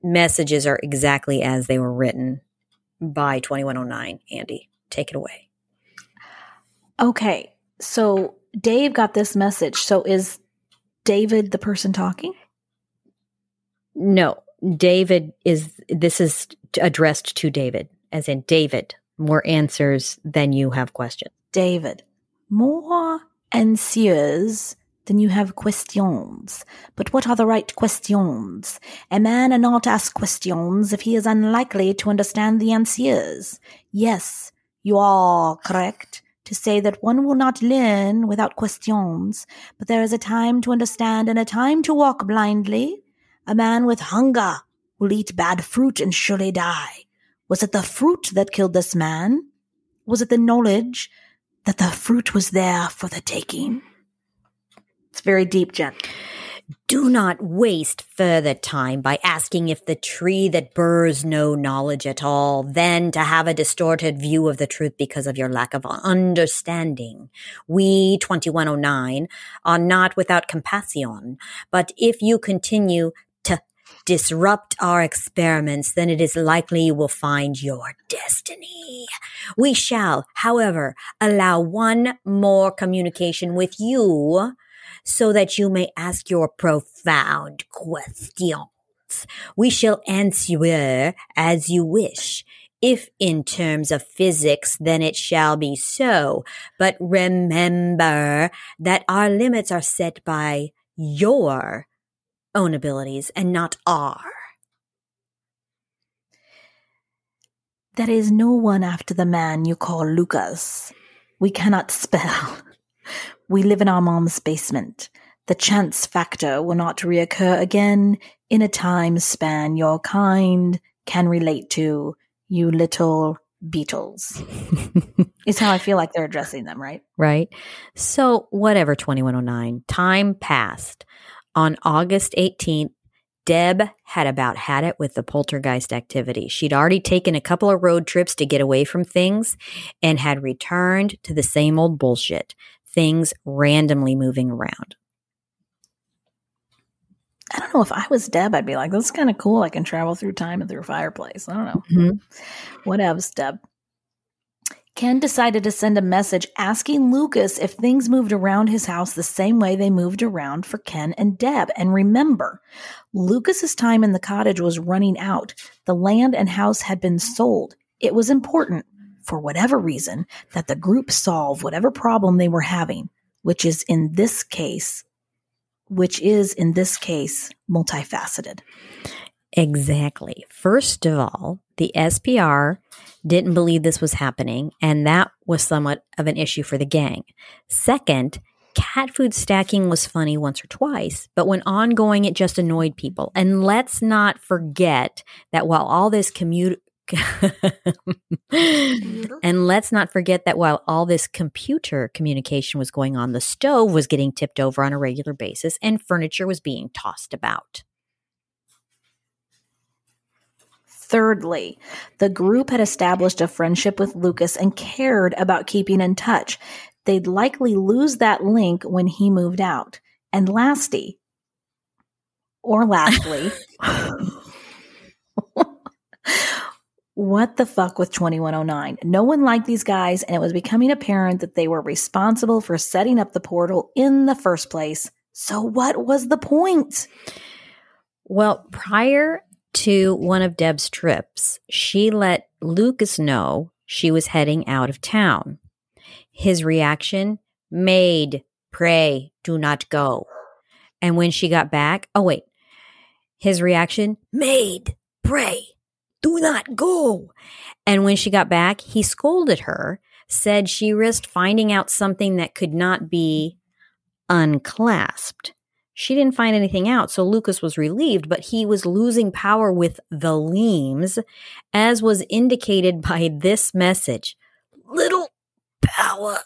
messages are exactly as they were written by 2109. Andy, take it away. Okay. So Dave got this message. So is David the person talking? No. David is this is addressed to David, as in David, more answers than you have questions. David, more anxieuse, than you have questions. But what are the right questions? A man cannot ask questions if he is unlikely to understand the answers. Yes, you are correct to say that one will not learn without questions, but there is a time to understand and a time to walk blindly. A man with hunger will eat bad fruit and surely die. Was it the fruit that killed this man? Was it the knowledge that the fruit was there for the taking? It's very deep, Jen. Do not waste further time by asking if the tree that burrs no knowledge at all, then to have a distorted view of the truth because of your lack of understanding. We, 2109, are not without compassion, but if you continue to disrupt our experiments, then it is likely you will find your destiny. We shall, however, allow one more communication with you so that you may ask your profound questions. We shall answer as you wish. If in terms of physics, then it shall be so. But remember that our limits are set by your own abilities and not our. There is no one after the man you call Lucas. We cannot spell. We live in our mom's basement. The chance factor will not reoccur again in a time span your kind can relate to, you little beetles. is how I feel like they're addressing them, right? Right. So, whatever, 2109, time passed. On August 18th, Deb had about had it with the poltergeist activity. She'd already taken a couple of road trips to get away from things and had returned to the same old bullshit things randomly moving around. I don't know if I was Deb, I'd be like, "That's kind of cool. I can travel through time and through a fireplace." I don't know. Mm-hmm. Whatevs, Deb. Ken decided to send a message asking Lucas if things moved around his house the same way they moved around for Ken and Deb. And remember, Lucas's time in the cottage was running out. The land and house had been sold. It was important for whatever reason, that the group solve whatever problem they were having, which is in this case, which is in this case multifaceted. Exactly. First of all, the SPR didn't believe this was happening, and that was somewhat of an issue for the gang. Second, cat food stacking was funny once or twice, but when ongoing, it just annoyed people. And let's not forget that while all this commute and let's not forget that while all this computer communication was going on, the stove was getting tipped over on a regular basis and furniture was being tossed about. Thirdly, the group had established a friendship with Lucas and cared about keeping in touch. They'd likely lose that link when he moved out. And lastly, or lastly, what the fuck with 2109? No one liked these guys, and it was becoming apparent that they were responsible for setting up the portal in the first place. So, what was the point? Well, prior to one of Deb's trips, she let Lucas know she was heading out of town. His reaction made, pray, do not go. And when she got back, oh, wait, his reaction made, pray, do not go. And when she got back, he scolded her, said she risked finding out something that could not be unclasped. She didn't find anything out, so Lucas was relieved, but he was losing power with the Leames, as was indicated by this message Little power.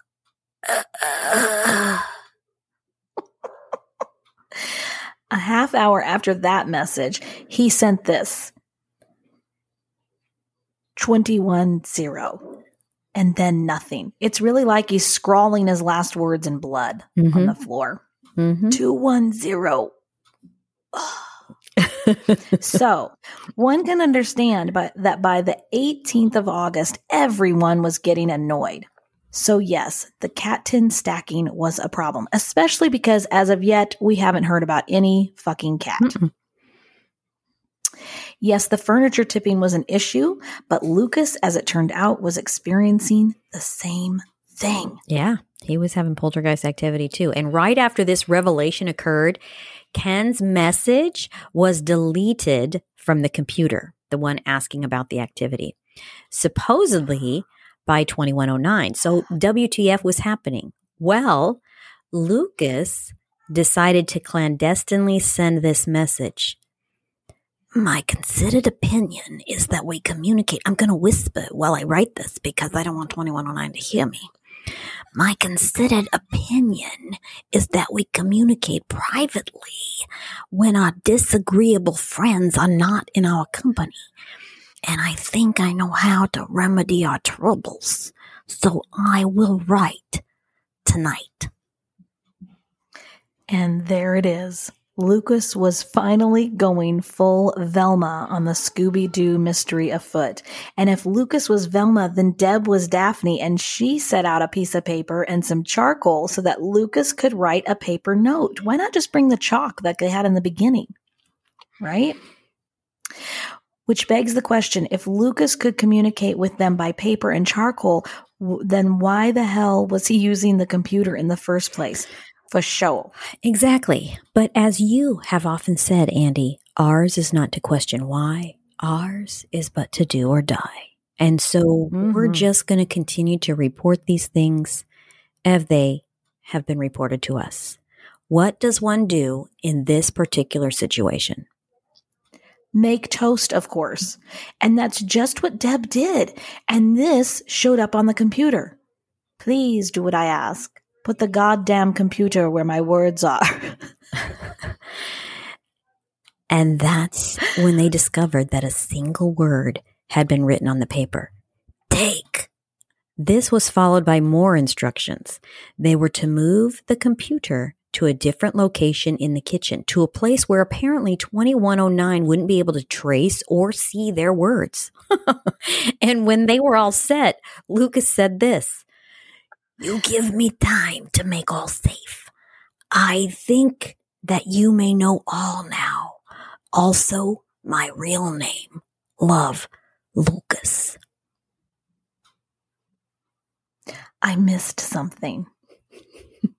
A half hour after that message, he sent this 21 0 and then nothing. It's really like he's scrawling his last words in blood mm-hmm. on the floor. Mm-hmm. 210. so one can understand by, that by the 18th of August, everyone was getting annoyed. So, yes, the cat tin stacking was a problem, especially because as of yet, we haven't heard about any fucking cat. Mm-mm. Yes, the furniture tipping was an issue, but Lucas, as it turned out, was experiencing the same thing. Yeah, he was having poltergeist activity too. And right after this revelation occurred, Ken's message was deleted from the computer, the one asking about the activity. Supposedly by 2109. So WTF was happening? Well, Lucas decided to clandestinely send this message. My considered opinion is that we communicate. I'm going to whisper while I write this because I don't want 2109 to hear me. My considered opinion is that we communicate privately when our disagreeable friends are not in our company. And I think I know how to remedy our troubles. So I will write tonight. And there it is. Lucas was finally going full Velma on the Scooby Doo mystery afoot. And if Lucas was Velma, then Deb was Daphne, and she set out a piece of paper and some charcoal so that Lucas could write a paper note. Why not just bring the chalk that they had in the beginning? Right? Which begs the question if Lucas could communicate with them by paper and charcoal, then why the hell was he using the computer in the first place? For sure. Exactly. But as you have often said, Andy, ours is not to question why, ours is but to do or die. And so mm-hmm. we're just going to continue to report these things as they have been reported to us. What does one do in this particular situation? Make toast, of course. And that's just what Deb did. And this showed up on the computer. Please do what I ask. Put the goddamn computer where my words are. and that's when they discovered that a single word had been written on the paper Take. This was followed by more instructions. They were to move the computer to a different location in the kitchen, to a place where apparently 2109 wouldn't be able to trace or see their words. and when they were all set, Lucas said this you give me time to make all safe. I think that you may know all now. Also, my real name. Love, Lucas. I missed something.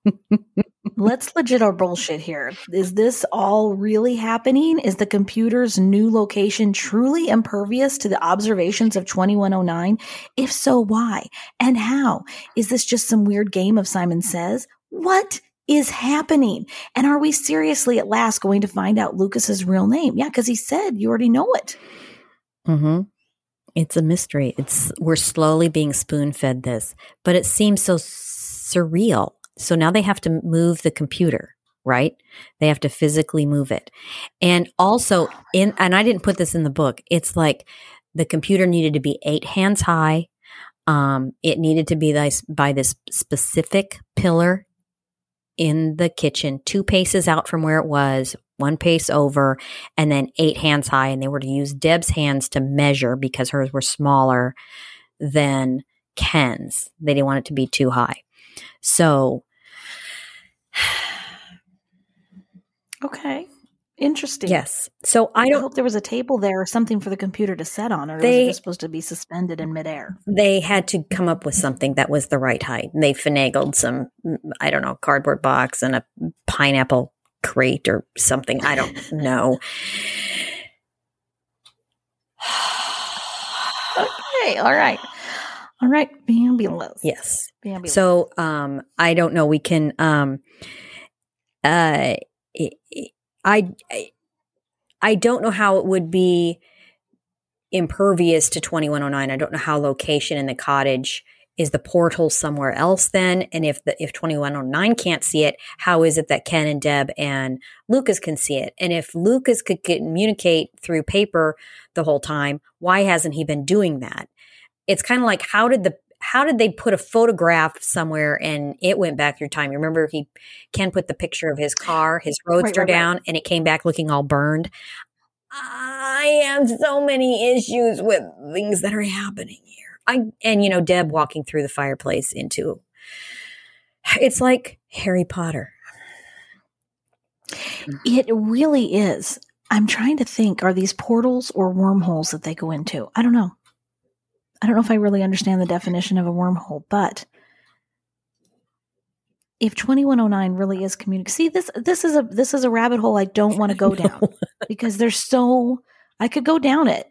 Let's legit our bullshit here. Is this all really happening? Is the computer's new location truly impervious to the observations of 2109? If so, why? And how? Is this just some weird game of Simon Says? What is happening? And are we seriously at last going to find out Lucas's real name? Yeah, because he said you already know it. Mm-hmm. It's a mystery. It's we're slowly being spoon fed this, but it seems so surreal so now they have to move the computer, right? They have to physically move it. And also in, and I didn't put this in the book. It's like the computer needed to be eight hands high. Um, it needed to be this, by this specific pillar in the kitchen, two paces out from where it was, one pace over, and then eight hands high. And they were to use Deb's hands to measure because hers were smaller than Ken's. They didn't want it to be too high. So, okay. Interesting. Yes. So I don't I hope there was a table there or something for the computer to set on, or they, was it supposed to be suspended in midair? They had to come up with something that was the right height. And They finagled some, I don't know, cardboard box and a pineapple crate or something. I don't know. okay. All right. All right, ambulance. Yes. Ambulance. So um I don't know we can um uh I I don't know how it would be impervious to 2109. I don't know how location in the cottage is the portal somewhere else then and if the if 2109 can't see it how is it that ken and deb and lucas can see it and if lucas could communicate through paper the whole time why hasn't he been doing that it's kind of like how did the how did they put a photograph somewhere and it went back through time? You remember he Ken put the picture of his car, his roadster right, right, down, right. and it came back looking all burned. I have so many issues with things that are happening here. I and you know Deb walking through the fireplace into it's like Harry Potter. Mm. It really is. I'm trying to think are these portals or wormholes that they go into? I don't know. I don't know if I really understand the definition of a wormhole, but if 2109 really is communicating, see this this is a this is a rabbit hole i don't want to go down because there's so i could go down it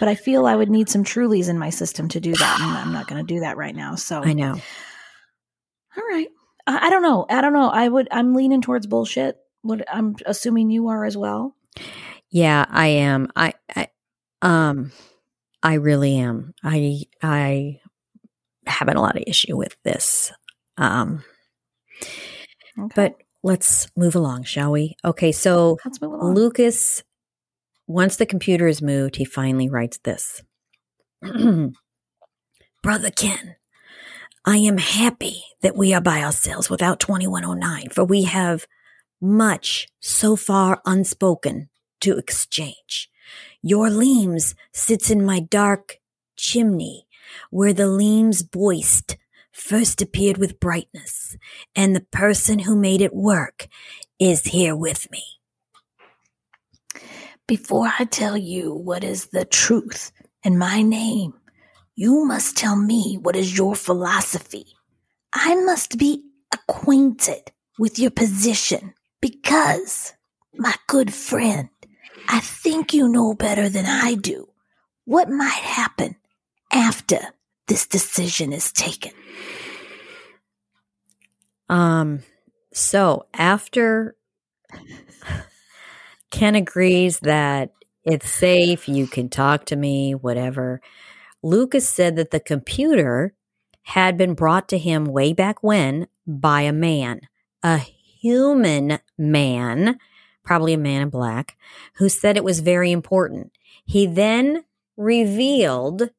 but i feel i would need some trulies in my system to do that and i'm not going to do that right now so I know. all right. I, I don't know. I don't know. I would i'm leaning towards bullshit. What i'm assuming you are as well. Yeah, I am. I, I um I really am. I I having a lot of issue with this. Um okay. but let's move along, shall we? Okay, so let's move along Lucas once the computer is moved, he finally writes this. Brother Ken, I am happy that we are by ourselves without 2109, for we have much so far unspoken to exchange. Your leams sits in my dark chimney, where the leams boist first appeared with brightness, and the person who made it work is here with me. Before I tell you what is the truth in my name, you must tell me what is your philosophy. I must be acquainted with your position because, my good friend, I think you know better than I do what might happen after this decision is taken. Um, so after Ken agrees that it's safe, you can talk to me, whatever. Lucas said that the computer had been brought to him way back when by a man, a human man, probably a man in black, who said it was very important. He then revealed,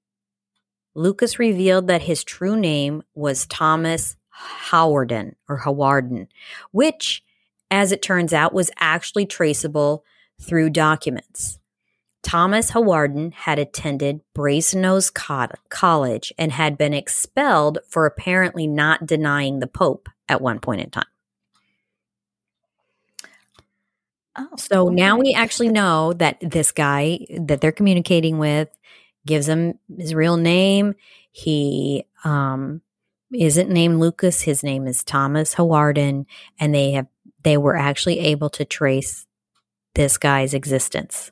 Lucas revealed that his true name was Thomas Hawarden or Hawarden, which, as it turns out, was actually traceable through documents. Thomas Hawarden had attended Brasenose Co- College and had been expelled for apparently not denying the Pope at one point in time. Oh, So now we actually know that this guy that they're communicating with gives him his real name. He um, isn't named Lucas. His name is Thomas Hawarden, and they have they were actually able to trace this guy's existence,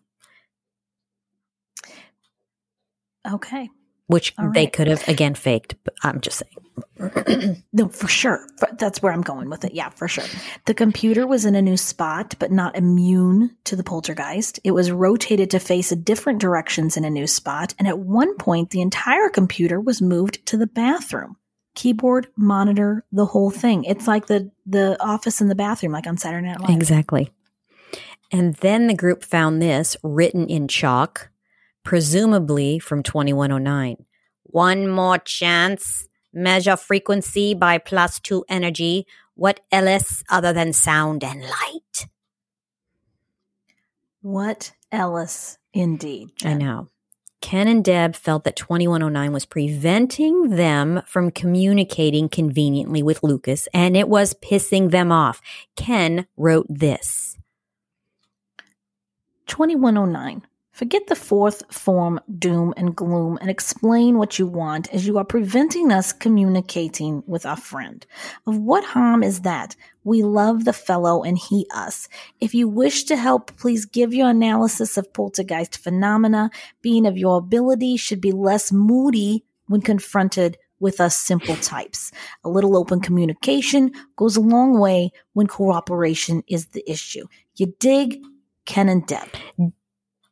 Okay. Which All they could have again faked. But I'm just saying. No, for sure. That's where I'm going with it. Yeah, for sure. The computer was in a new spot, but not immune to the poltergeist. It was rotated to face a different directions in a new spot. And at one point, the entire computer was moved to the bathroom. Keyboard, monitor, the whole thing. It's like the, the office in the bathroom, like on Saturday Night Live. Exactly. And then the group found this written in chalk, presumably from 2109. One more chance. Measure frequency by plus two energy. What else other than sound and light? What Ellis, indeed. I know. Ken and Deb felt that 2109 was preventing them from communicating conveniently with Lucas, and it was pissing them off. Ken wrote this. 2109. Forget the fourth form doom and gloom and explain what you want as you are preventing us communicating with our friend. Of what harm is that? We love the fellow and he us. If you wish to help, please give your analysis of poltergeist phenomena. Being of your ability should be less moody when confronted with us simple types. A little open communication goes a long way when cooperation is the issue. You dig? Ken and Deb.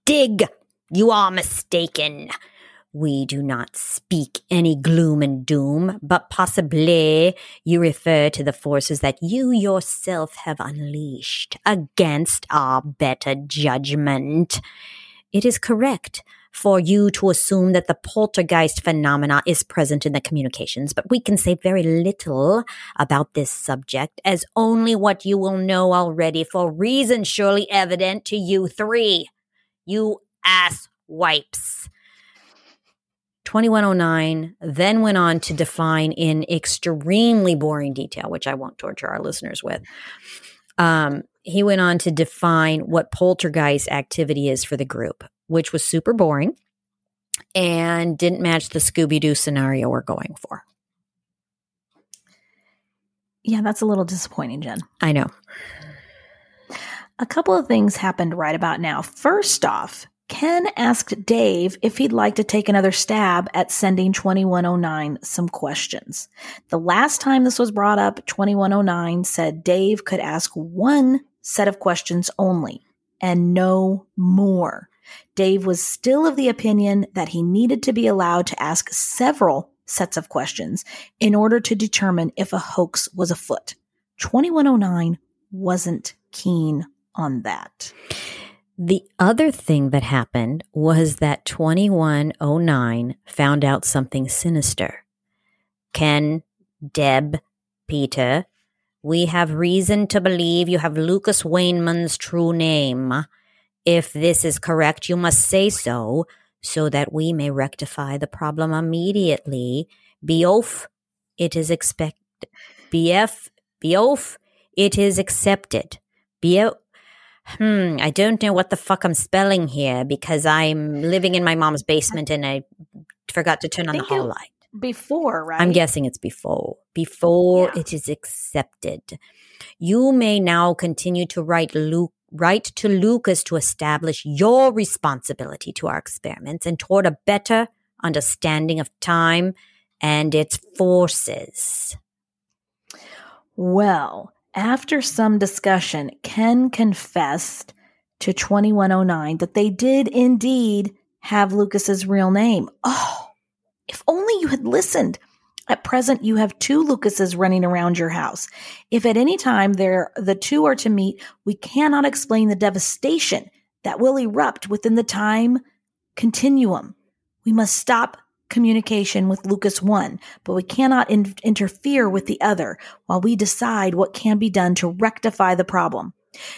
Dig! You are mistaken. We do not speak any gloom and doom, but possibly you refer to the forces that you yourself have unleashed against our better judgment. It is correct for you to assume that the poltergeist phenomena is present in the communications, but we can say very little about this subject as only what you will know already for reasons surely evident to you three. You ass wipes. 2109 then went on to define in extremely boring detail, which I won't torture our listeners with. Um, he went on to define what poltergeist activity is for the group, which was super boring and didn't match the Scooby Doo scenario we're going for. Yeah, that's a little disappointing, Jen. I know. A couple of things happened right about now. First off, Ken asked Dave if he'd like to take another stab at sending 2109 some questions. The last time this was brought up, 2109 said Dave could ask one set of questions only and no more. Dave was still of the opinion that he needed to be allowed to ask several sets of questions in order to determine if a hoax was afoot. 2109 wasn't keen on that. The other thing that happened was that 2109 found out something sinister. Ken, Deb, Peter, we have reason to believe you have Lucas Wainman's true name. If this is correct, you must say so, so that we may rectify the problem immediately. Beof, it is expected. BF, Beof, it is accepted. Beof, hmm, I don't know what the fuck I'm spelling here because I'm living in my mom's basement and I forgot to turn on the hall light. Before, right? I'm guessing it's before. Before Yeah. it is accepted. You may now continue to write Luke write to Lucas to establish your responsibility to our experiments and toward a better understanding of time and its forces. Well, after some discussion, Ken confessed to 2109 that they did indeed have Lucas's real name. Oh, if only you had listened. At present, you have two Lucases running around your house. If at any time there the two are to meet, we cannot explain the devastation that will erupt within the time continuum. We must stop communication with Lucas 1, but we cannot in- interfere with the other while we decide what can be done to rectify the problem.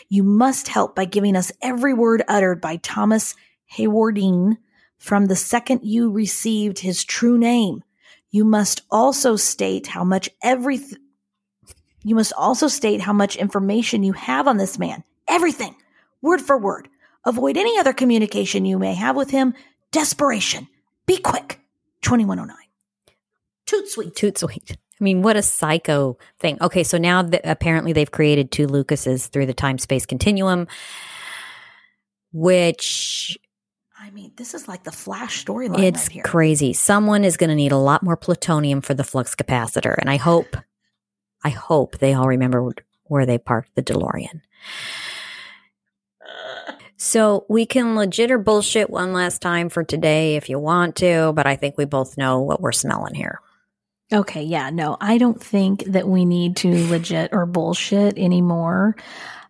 You must help by giving us every word uttered by Thomas Hawarden from the second you received his true name. You must also state how much every you must also state how much information you have on this man. Everything, word for word. Avoid any other communication you may have with him. Desperation. Be quick. 2109. Toot sweet. Toot sweet. I mean, what a psycho thing. Okay, so now th- apparently they've created two Lucases through the time space continuum, which I mean, this is like the Flash storyline it's right crazy. Someone is going to need a lot more plutonium for the flux capacitor, and I hope, I hope they all remember where they parked the DeLorean. So we can legit or bullshit one last time for today if you want to, but I think we both know what we're smelling here. Okay, yeah, no, I don't think that we need to legit or bullshit anymore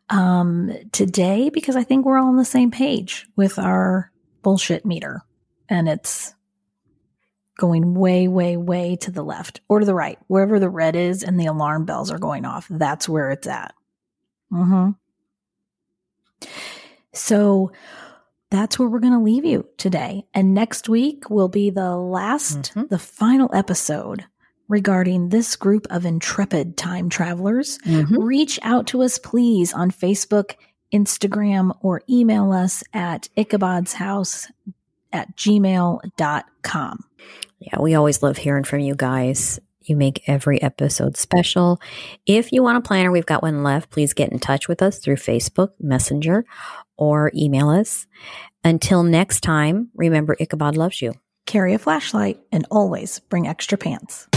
um, today because I think we're all on the same page with our bullshit meter, and it's going way, way, way to the left or to the right, wherever the red is and the alarm bells are going off. That's where it's at. Hmm. So that's where we're going to leave you today. And next week will be the last, Mhm. the final episode regarding this group of intrepid time travelers. Reach out to us, please, on Facebook, Instagram, or email us at ichabod's House at gmail.com. Yeah, we always love hearing from you guys. You make every episode special. If you want a planner, we've got one left. Please get in touch with us through Facebook, Messenger, or email us. Until next time, remember Ichabod loves you. Carry a flashlight and always bring extra pants.